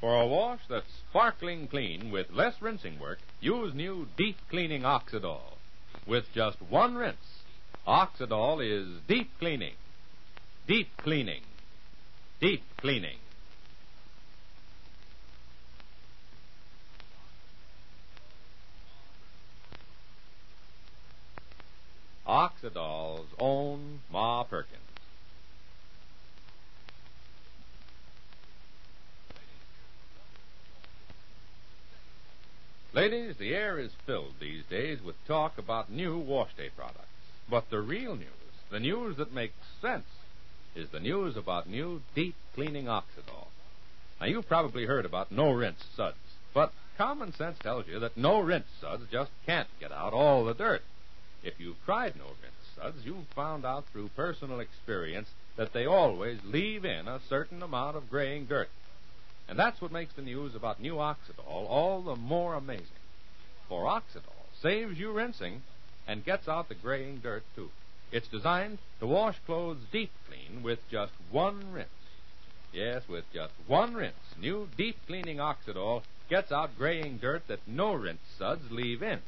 For a wash that's sparkling clean with less rinsing work, use new deep cleaning Oxidol. With just one rinse, Oxidol is deep cleaning. Deep cleaning. Deep cleaning. Oxidol's own Ma Perkins. Ladies, the air is filled these days with talk about new wash day products. But the real news, the news that makes sense, is the news about new deep cleaning Oxidol. Now, you've probably heard about no rinse suds, but common sense tells you that no rinse suds just can't get out all the dirt. If you've tried no rinse suds, you've found out through personal experience that they always leave in a certain amount of graying dirt. And that's what makes the news about new Oxidol all the more amazing. For Oxidol saves you rinsing and gets out the graying dirt, too. It's designed to wash clothes deep clean with just one rinse. Yes, with just one rinse, new deep cleaning Oxidol gets out graying dirt that no rinse suds leave in.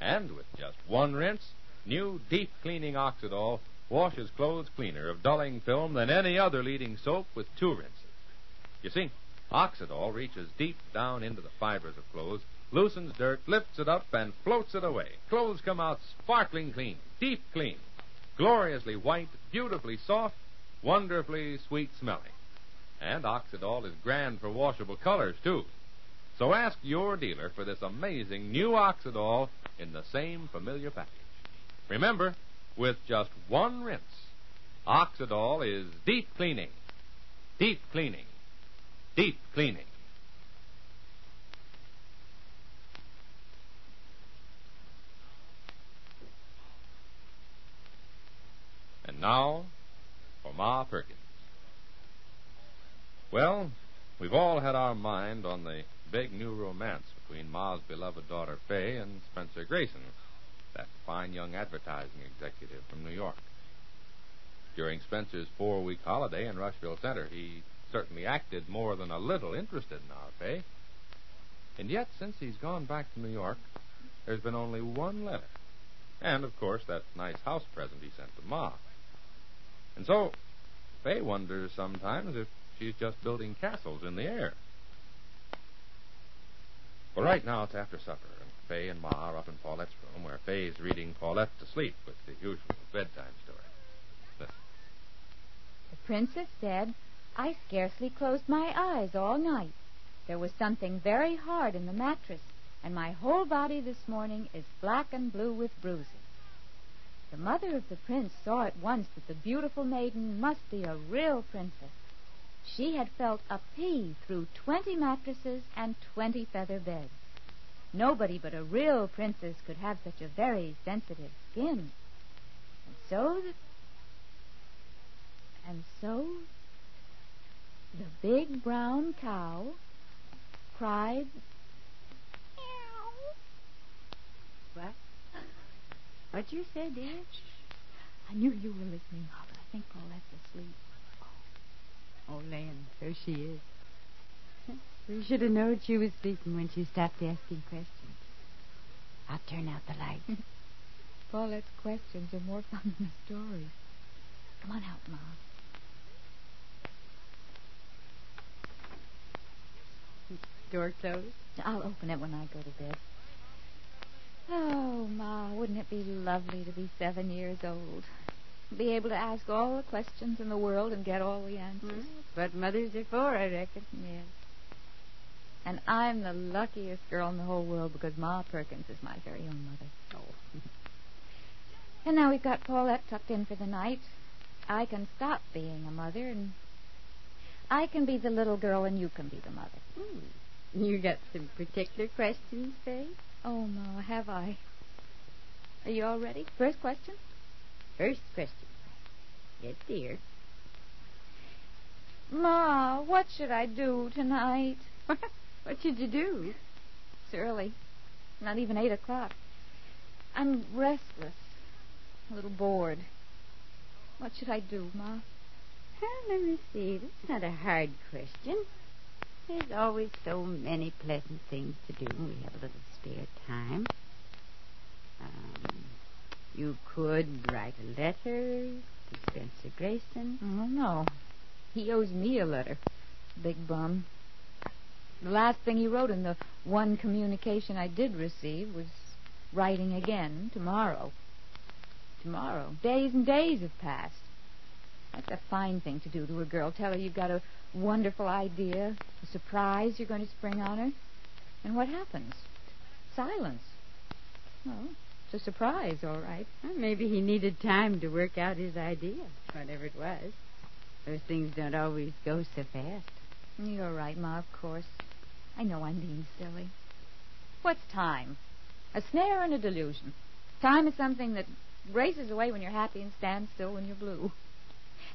And with just one rinse, new deep cleaning Oxidol washes clothes cleaner of dulling film than any other leading soap with two rinses. You see, Oxidol reaches deep down into the fibers of clothes, loosens dirt, lifts it up, and floats it away. Clothes come out sparkling clean, deep clean, gloriously white, beautifully soft, wonderfully sweet smelling. And Oxidol is grand for washable colors, too. So ask your dealer for this amazing new Oxidol in the same familiar package. Remember, with just one rinse, Oxidol is deep cleaning. Deep cleaning. Deep cleaning. And now for Ma Perkins. Well, we've all had our mind on the big new romance between Ma's beloved daughter Fay and Spencer Grayson, that fine young advertising executive from New York. During Spencer's four week holiday in Rushville Center, he certainly acted more than a little interested in our Fay. And yet, since he's gone back to New York, there's been only one letter. And, of course, that nice house present he sent to Ma. And so, Fay wonders sometimes if she's just building castles in the air. Well, right now it's after supper, and Fay and Ma are up in Paulette's room, where Fay's reading Paulette to sleep with the usual bedtime story. Listen. The princess said, I scarcely closed my eyes all night. There was something very hard in the mattress, and my whole body this morning is black and blue with bruises. The mother of the prince saw at once that the beautiful maiden must be a real princess. She had felt a pea through twenty mattresses and twenty feather beds. Nobody but a real princess could have such a very sensitive skin. And so the, and so the big brown cow cried meow. What? What'd you say, dear? I knew you were listening, Mother. I think Paulette's asleep. Oh, land, so she is. We should have known she was sleeping when she stopped asking questions. I'll turn out the light. Paulette's questions are more fun than the stories. Come on out, Ma. Door closed? I'll open it when I go to bed. Oh, Ma, wouldn't it be lovely to be seven years old? Be able to ask all the questions in the world and get all the answers. Hmm? What mothers are for, I reckon. Yes. And I'm the luckiest girl in the whole world because Ma Perkins is my very own mother. Oh. And now we've got Paulette tucked in for the night. I can stop being a mother and I can be the little girl and you can be the mother. Hmm. You got some particular questions, Fay? Oh, Ma, have I? Are you all ready? First question? First question. Yes, dear. Ma, what should I do tonight? what should you do? It's early. Not even eight o'clock. I'm restless. A little bored. What should I do, Ma? Well, let me see. That's not a hard question. There's always so many pleasant things to do when we have a little spare time. Um, you could write a letter to Spencer Grayson. Oh, no. He owes me a letter. Big bum. The last thing he wrote in the one communication I did receive was writing again tomorrow. Tomorrow. Days and days have passed. That's a fine thing to do to a girl. Tell her you've got a wonderful idea, a surprise you're going to spring on her. And what happens? Silence. Well, it's a surprise, all right. Well, maybe he needed time to work out his idea, whatever it was. Those things don't always go so fast. You're right, Ma, of course. I know I'm being silly. What's time? A snare and a delusion. Time is something that races away when you're happy and stands still when you're blue.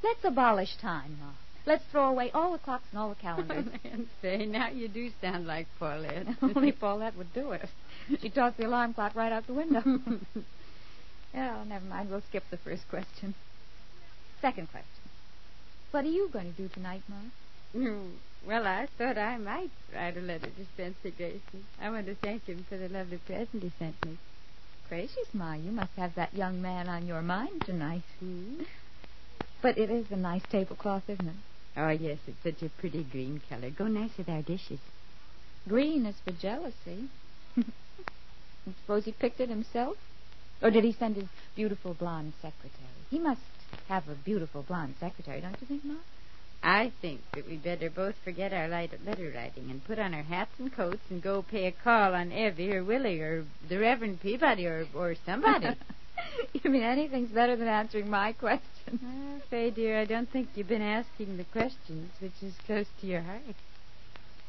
Let's abolish time, Ma. Let's throw away all the clocks and all the calendars. and say, now you do sound like Paulette. Only Paulette would do it. She tossed the alarm clock right out the window. yeah, never mind. We'll skip the first question. Second question. What are you going to do tonight, Ma? Mm, well, I thought I might write a letter to Spencer Grayson. I want to thank him for the lovely present he sent me. Gracious, Ma, you must have that young man on your mind tonight. Hmm? But it is a nice tablecloth, isn't it? Oh, yes, it's such a pretty green color. Go nice with our dishes. Green is for jealousy. Suppose he picked it himself? Or did he send his beautiful blonde secretary? He must have a beautiful blonde secretary, don't you think, Ma? I think that we better both forget our letter writing and put on our hats and coats and go pay a call on Evie or Willie or the Reverend Peabody or, or somebody. you mean anything's better than answering my question? Ah, Fay, dear, I don't think you've been asking the questions, which is close to your heart.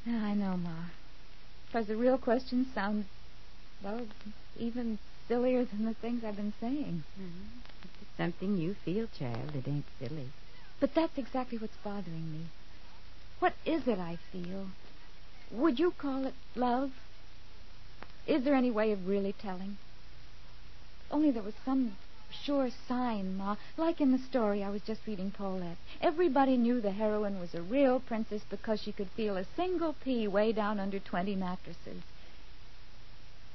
Yeah, I know, Ma. Because the real questions sound, well, even sillier than the things I've been saying. Mm-hmm. If it's something you feel, child, it ain't silly. But that's exactly what's bothering me. What is it I feel? Would you call it love? Is there any way of really telling? Only there was some sure sign, Ma, like in the story I was just reading Paulette. Everybody knew the heroine was a real princess because she could feel a single pea way down under 20 mattresses.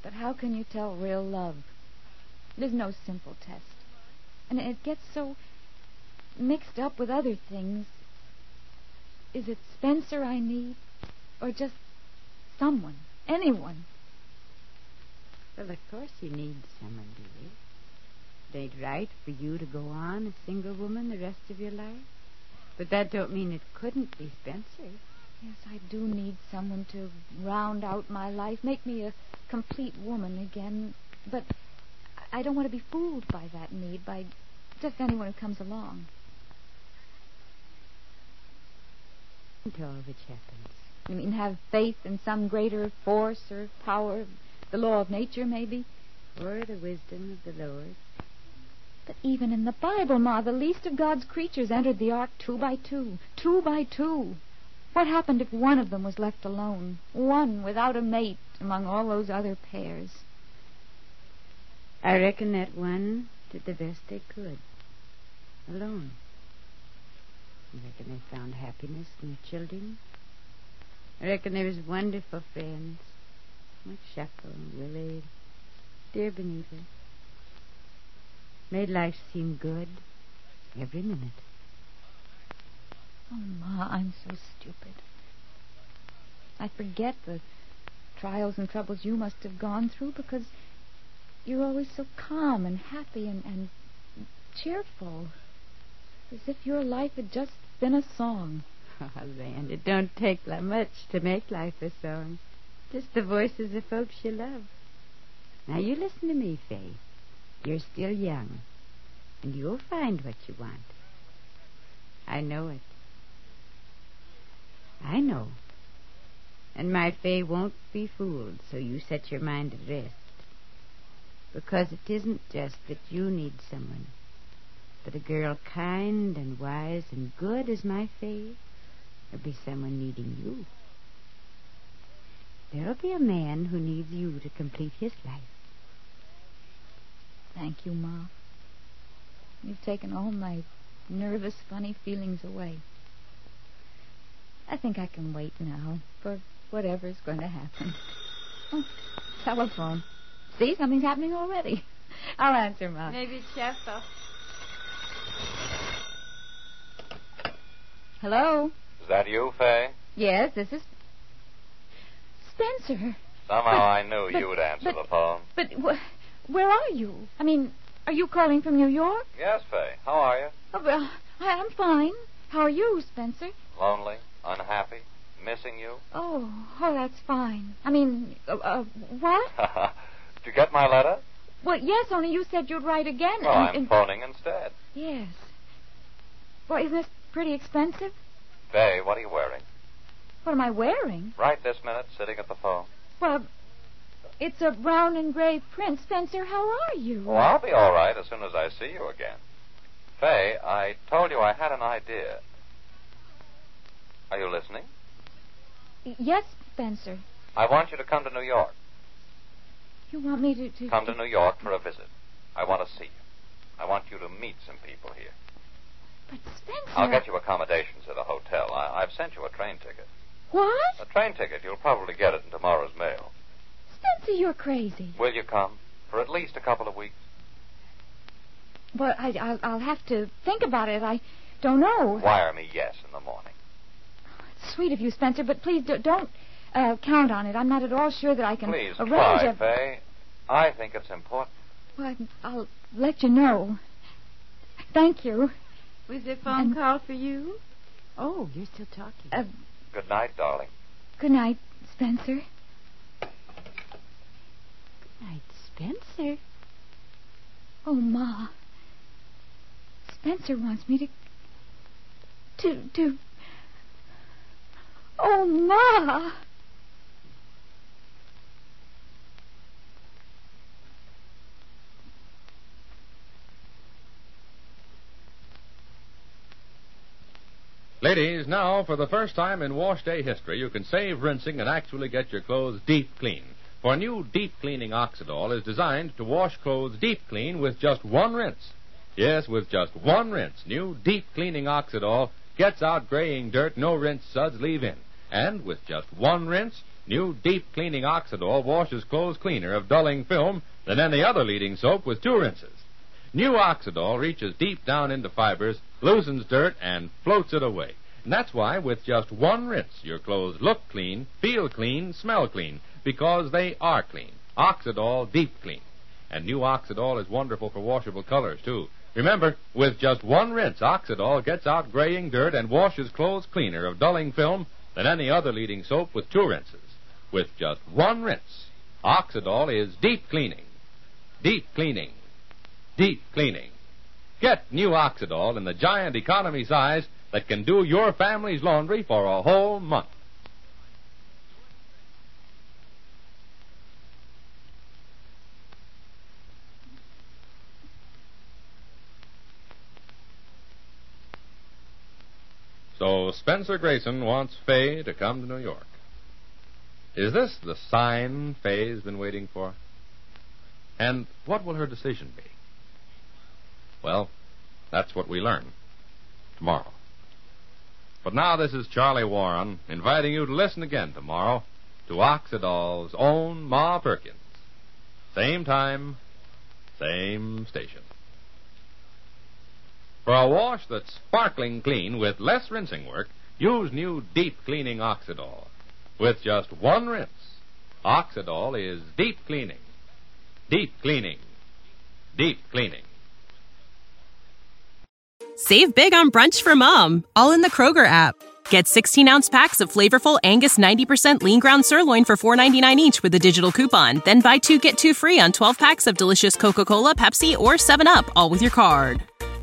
But how can you tell real love? There's no simple test. And it gets so mixed up with other things. Is it Spencer I need? Or just someone? Anyone? Well, of course you need someone, dear. It ain't right for you to go on a single woman the rest of your life. But that don't mean it couldn't be Spencer. Yes, I do need someone to round out my life, make me a complete woman again. But I don't want to be fooled by that need, by just anyone who comes along. Until which happens. You mean have faith in some greater force or power, the law of nature, maybe? Or the wisdom of the Lord. Even in the Bible, Ma, the least of God's creatures entered the ark two by two. Two by two. What happened if one of them was left alone? One without a mate among all those other pairs? I reckon that one did the best they could. Alone. I reckon they found happiness in their children. I reckon there was wonderful friends. Like and Willie, dear Benita. Made life seem good every minute. Oh, Ma, I'm so stupid. I forget the trials and troubles you must have gone through because you're always so calm and happy and, and cheerful. As if your life had just been a song. Ah, oh, land, it don't take that much to make life a song. Just the voices of folks you love. Now you listen to me, Fay. You're still young, and you'll find what you want. I know it. I know. And my Fay won't be fooled, so you set your mind at rest. Because it isn't just that you need someone, but a girl kind and wise and good as my Fay, there'll be someone needing you. There'll be a man who needs you to complete his life. Thank you, Ma. You've taken all my nervous, funny feelings away. I think I can wait now for whatever's going to happen. Oh, telephone. See, something's happening already. I'll answer, Ma. Maybe Chef. Hello? Is that you, Fay? Yes, this is Spencer. Somehow But- I knew but- you'd answer but- the phone. But wh- where are you? I mean, are you calling from New York? Yes, Fay. How are you? Oh, well, I- I'm fine. How are you, Spencer? Lonely? Unhappy? Missing you? Oh, oh, that's fine. I mean, uh, uh, what? Did you get my letter? Well, yes, only you said you'd write again. Well, and- I'm and- phoning instead. Yes. Well, isn't this pretty expensive? Fay, what are you wearing? What am I wearing? Right this minute, sitting at the phone. Well, it's a brown and gray print. Spencer, how are you? Oh, I'll be all right as soon as I see you again. Fay, I told you I had an idea. Are you listening? Yes, Spencer. I want you to come to New York. You want me to, to Come to New York for a visit. I want to see you. I want you to meet some people here. But Spencer. I'll get you accommodations at a hotel. I, I've sent you a train ticket. What? A train ticket. You'll probably get it in tomorrow's mail. Spencer, you're crazy. Will you come? For at least a couple of weeks. Well, I, I'll, I'll have to think about it. I don't know. Wire me yes in the morning. It's sweet of you, Spencer, but please do, don't uh, count on it. I'm not at all sure that I can Please arrange try, a. Fay. I think it's important. Well, I'll let you know. Thank you. Was there a phone And- call for you? Oh, you're still talking. Uh, Good night, darling. good night, Spencer. Night, Spencer. Oh, Ma. Spencer wants me to. To. to. Oh, Ma! Ladies, now, for the first time in wash day history, you can save rinsing and actually get your clothes deep clean. For new deep cleaning Oxidol is designed to wash clothes deep clean with just one rinse. Yes, with just one rinse, new deep cleaning Oxidol gets out graying dirt no rinse suds leave in. And with just one rinse, new deep cleaning Oxidol washes clothes cleaner of dulling film than any other leading soap with two rinses. New Oxidol reaches deep down into fibers, loosens dirt, and floats it away. And that's why, with just one rinse, your clothes look clean, feel clean, smell clean, because they are clean. Oxidol Deep Clean. And new Oxidol is wonderful for washable colors, too. Remember, with just one rinse, Oxidol gets out graying dirt and washes clothes cleaner of dulling film than any other leading soap with two rinses. With just one rinse, Oxidol is deep cleaning. Deep cleaning deep cleaning. Get new Oxidol in the giant economy size that can do your family's laundry for a whole month. So Spencer Grayson wants Fay to come to New York. Is this the sign Fay's been waiting for? And what will her decision be? Well, that's what we learn tomorrow. But now this is Charlie Warren inviting you to listen again tomorrow to Oxidol's own Ma Perkins. Same time, same station. For a wash that's sparkling clean with less rinsing work, use new deep cleaning Oxidol. With just one rinse, Oxidol is deep cleaning. Deep cleaning. Deep cleaning. Save big on brunch for mom, all in the Kroger app. Get 16 ounce packs of flavorful Angus 90% lean ground sirloin for $4.99 each with a digital coupon. Then buy two get two free on 12 packs of delicious Coca Cola, Pepsi, or 7UP, all with your card.